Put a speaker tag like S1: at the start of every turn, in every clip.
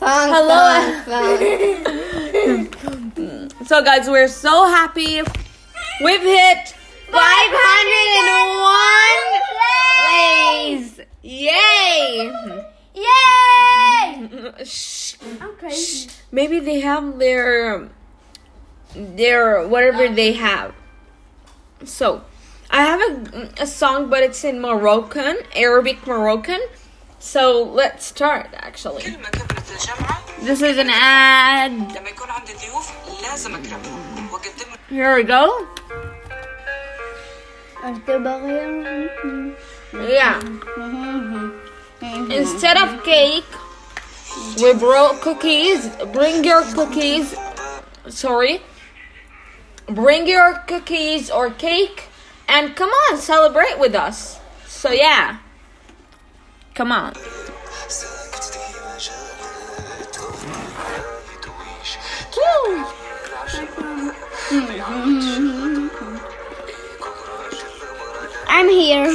S1: Hello. So, guys, we're so happy. We've hit 501 plays. Yay!
S2: Yay!
S1: Shh.
S2: I'm crazy.
S1: Maybe they have their their whatever oh. they have. So, I have a, a song, but it's in Moroccan, Arabic Moroccan. So let's start. Actually,
S3: كلمة كبرت الجامعة
S1: this is an ad.
S3: لما يكون عندي ضيوف لازم أكرمهم وأقدم
S1: Here we go.
S2: أنت بغير
S1: Yeah. Instead of cake, we brought cookies. Bring your cookies. Sorry. Bring your cookies or cake and come on, celebrate with us. So, yeah. Come on. Woo!
S2: I'm here.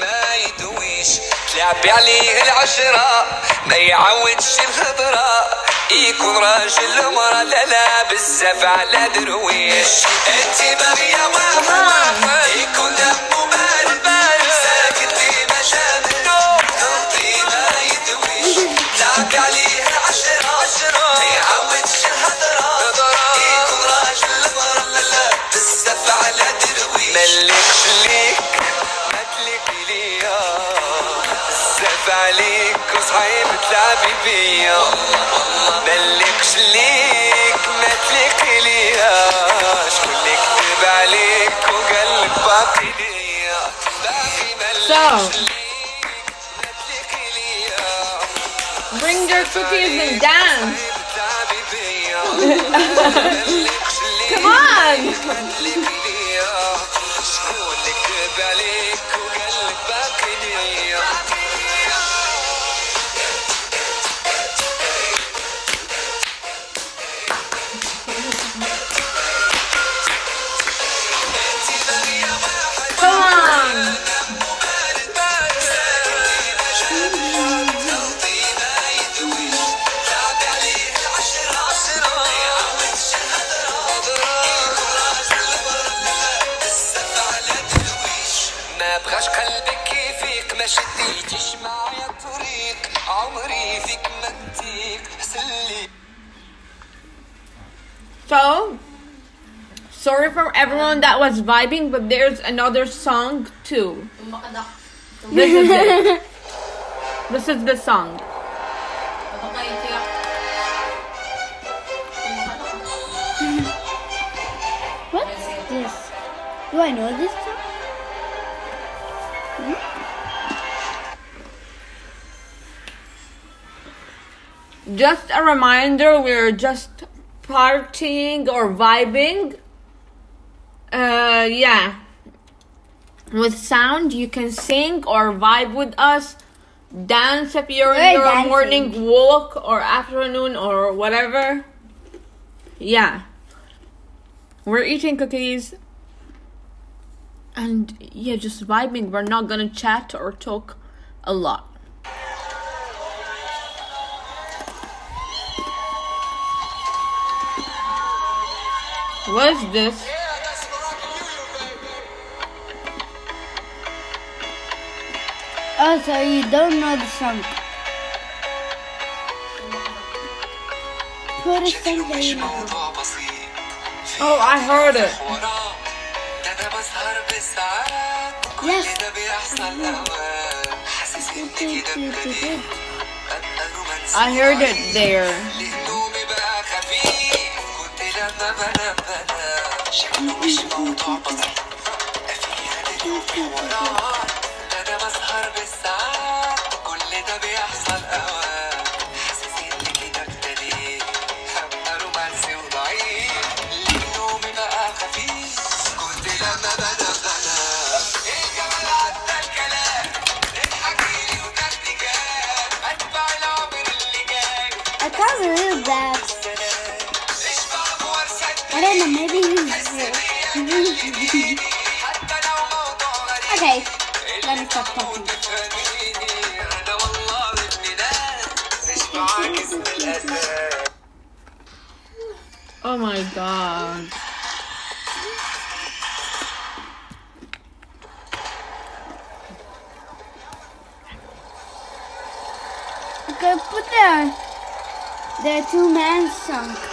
S4: ما يدويش تلعبي عليه العشرة ما يعودش الخضرة يكون راجل مرة لا لا بزاف على درويش. انت باغية واحد يكون تلعبي بيا ملكش ليك مدلك ليا شكون اللي كذب عليك وقالك باقي ليا باقي
S1: So.
S4: ملكش ليك مدلك ليا
S1: Bring your cookies and dance. Come on.
S4: بغاش قلبك فيك ما شديتيش معايا الطريق عمري فيك ما اديك سلي
S1: So, sorry for everyone that was vibing, but there's another song too. This is it. This is the song.
S2: What's this? Do I know this song?
S1: Just a reminder, we're just partying or vibing. Uh, yeah. With sound, you can sing or vibe with us. Dance if you're in your
S2: dancing.
S1: morning walk or afternoon or whatever. Yeah. We're eating cookies. And yeah, just vibing. We're not gonna chat or talk a lot. What is this?
S2: Yeah, oh, so you don't know the song. Put
S4: a.
S1: Oh, I heard it.
S2: Yes.
S1: I heard it there.
S4: لما بنام بنام شكله مش موضوع بسيط فيها دلوقتي وراه ده أنا بسهر بالساعات كل ده بيحصل اوقات
S2: okay, let me stop talking.
S1: oh my god.
S2: Okay, put there. There are two men sunk.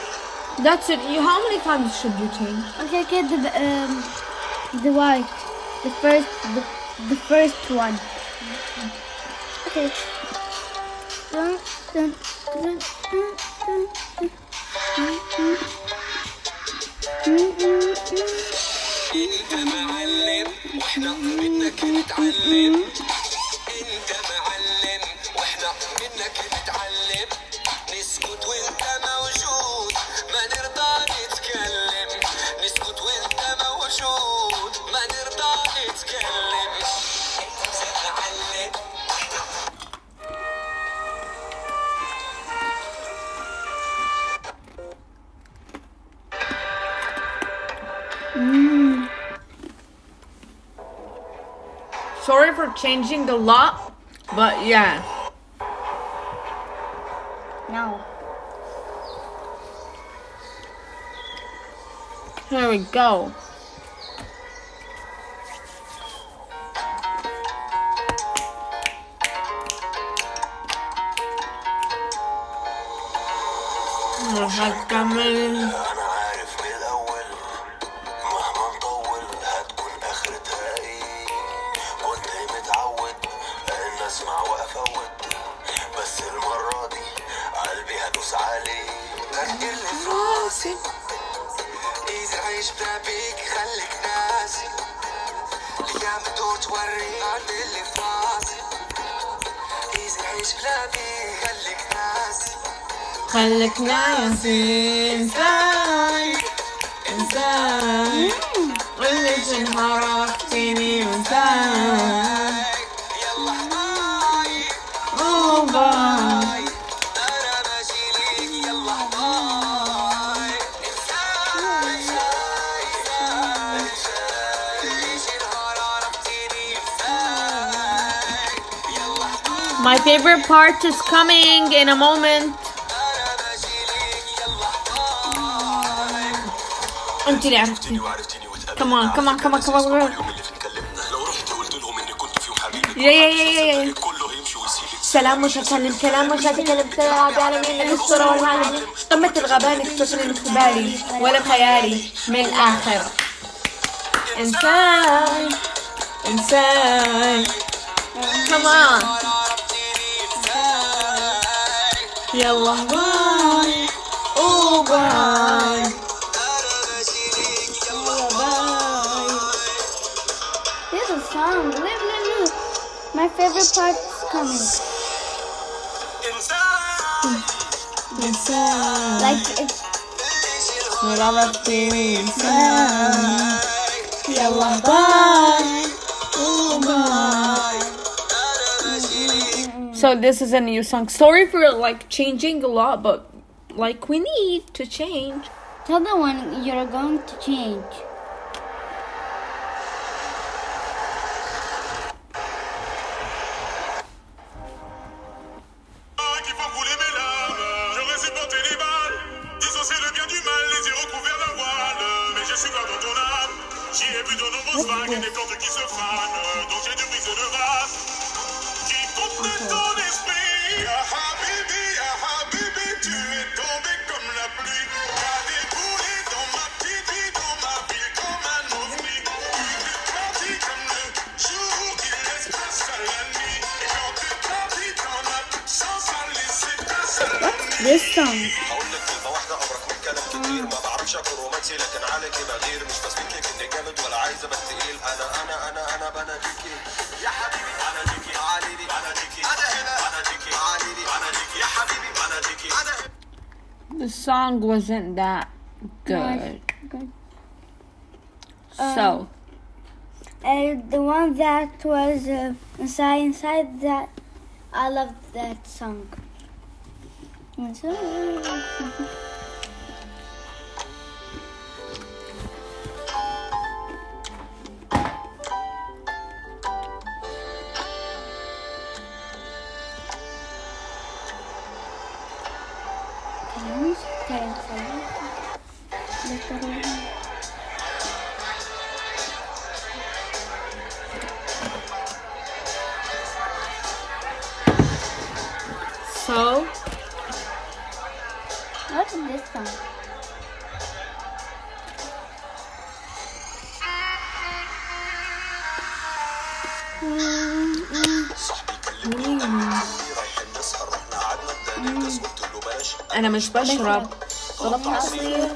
S1: That's it. You, how many times should you change?
S2: Okay, okay, the um, the white, the first, the, the first one. Okay. Dun, dun, dun,
S1: changing the law, but yeah.
S2: No.
S1: Here we go.
S4: Oh, وتوري اللي عيش بلا خليك ناسي خليك ناسي
S1: انساي انساي
S4: قلت
S1: انهارات favorite part is coming in a moment. انت اللي
S4: عرفتني كمان كمان كمان كمان
S1: يا يا يا سلام مش هتكلم كلام مش هتكلم كلام بعالمين قمة الغباء ولا خيالي. من الآخر. إنسان. إنسان. كمان يلا باي اوه باي
S2: There's a song. Look, look, look. My favorite part is coming.
S1: انسان
S2: Like it's
S1: عرفتني انسان يلا باي اوه So this is a new song. Sorry for like changing a lot, but like we need to change.
S2: tell the one you're going to change. This song.
S4: هقول لك كلمة واحدة أبرك من كلام كتير ما بعرفش أكون رومانسي لكن عليكي بغير مش بثبت لك إني جامد ولا عايزة بس تقيل أنا أنا أنا أنا بناديكي يا حبيبي بناديكي تعالي لي بناديكي أنا هنا بناديكي تعالي لي بناديكي يا حبيبي بناديكي أنا هنا
S1: The song wasn't that good.
S2: Good.
S1: So
S2: Uh, the one that was uh, inside, inside that, I loved that song.
S5: 嗯前来 له باشا
S1: أنا مش بشرب. طلبت عصير.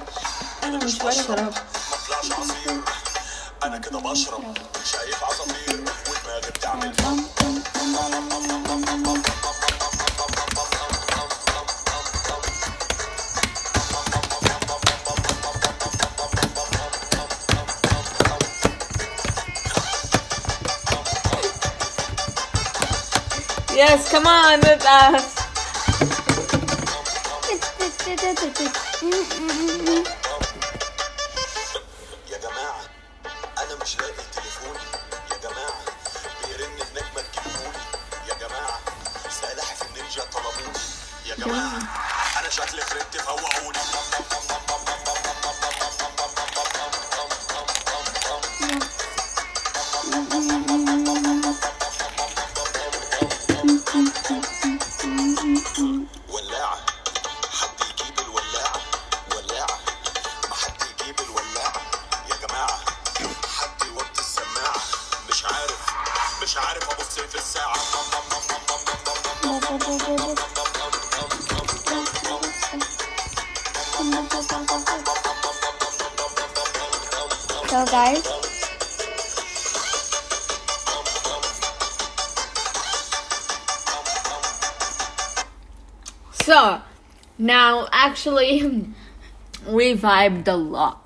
S1: أنا مش بشرب.
S5: أنا كده بشرب.
S1: Yes, come on with us.
S5: ولاعة حد يجيب الولاعة ولاعة ما حد يجيب الولاعة يا جماعة حد يوطي السماعة مش عارف مش عارف أبص في الساعة
S2: So guys,
S1: So, now actually, we vibed a lot.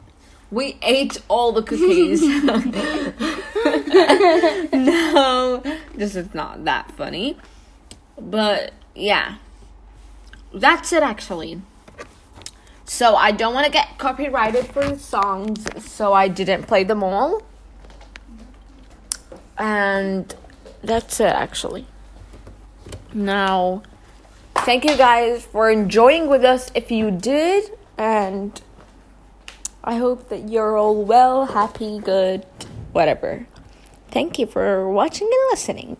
S1: We ate all the cookies. no, this is not that funny. But yeah, that's it actually. So, I don't want to get copyrighted for songs, so I didn't play them all. And that's it actually. Now, thank you guys for enjoying with us if you did and i hope that you're all well happy good whatever. Thank you for watching and listening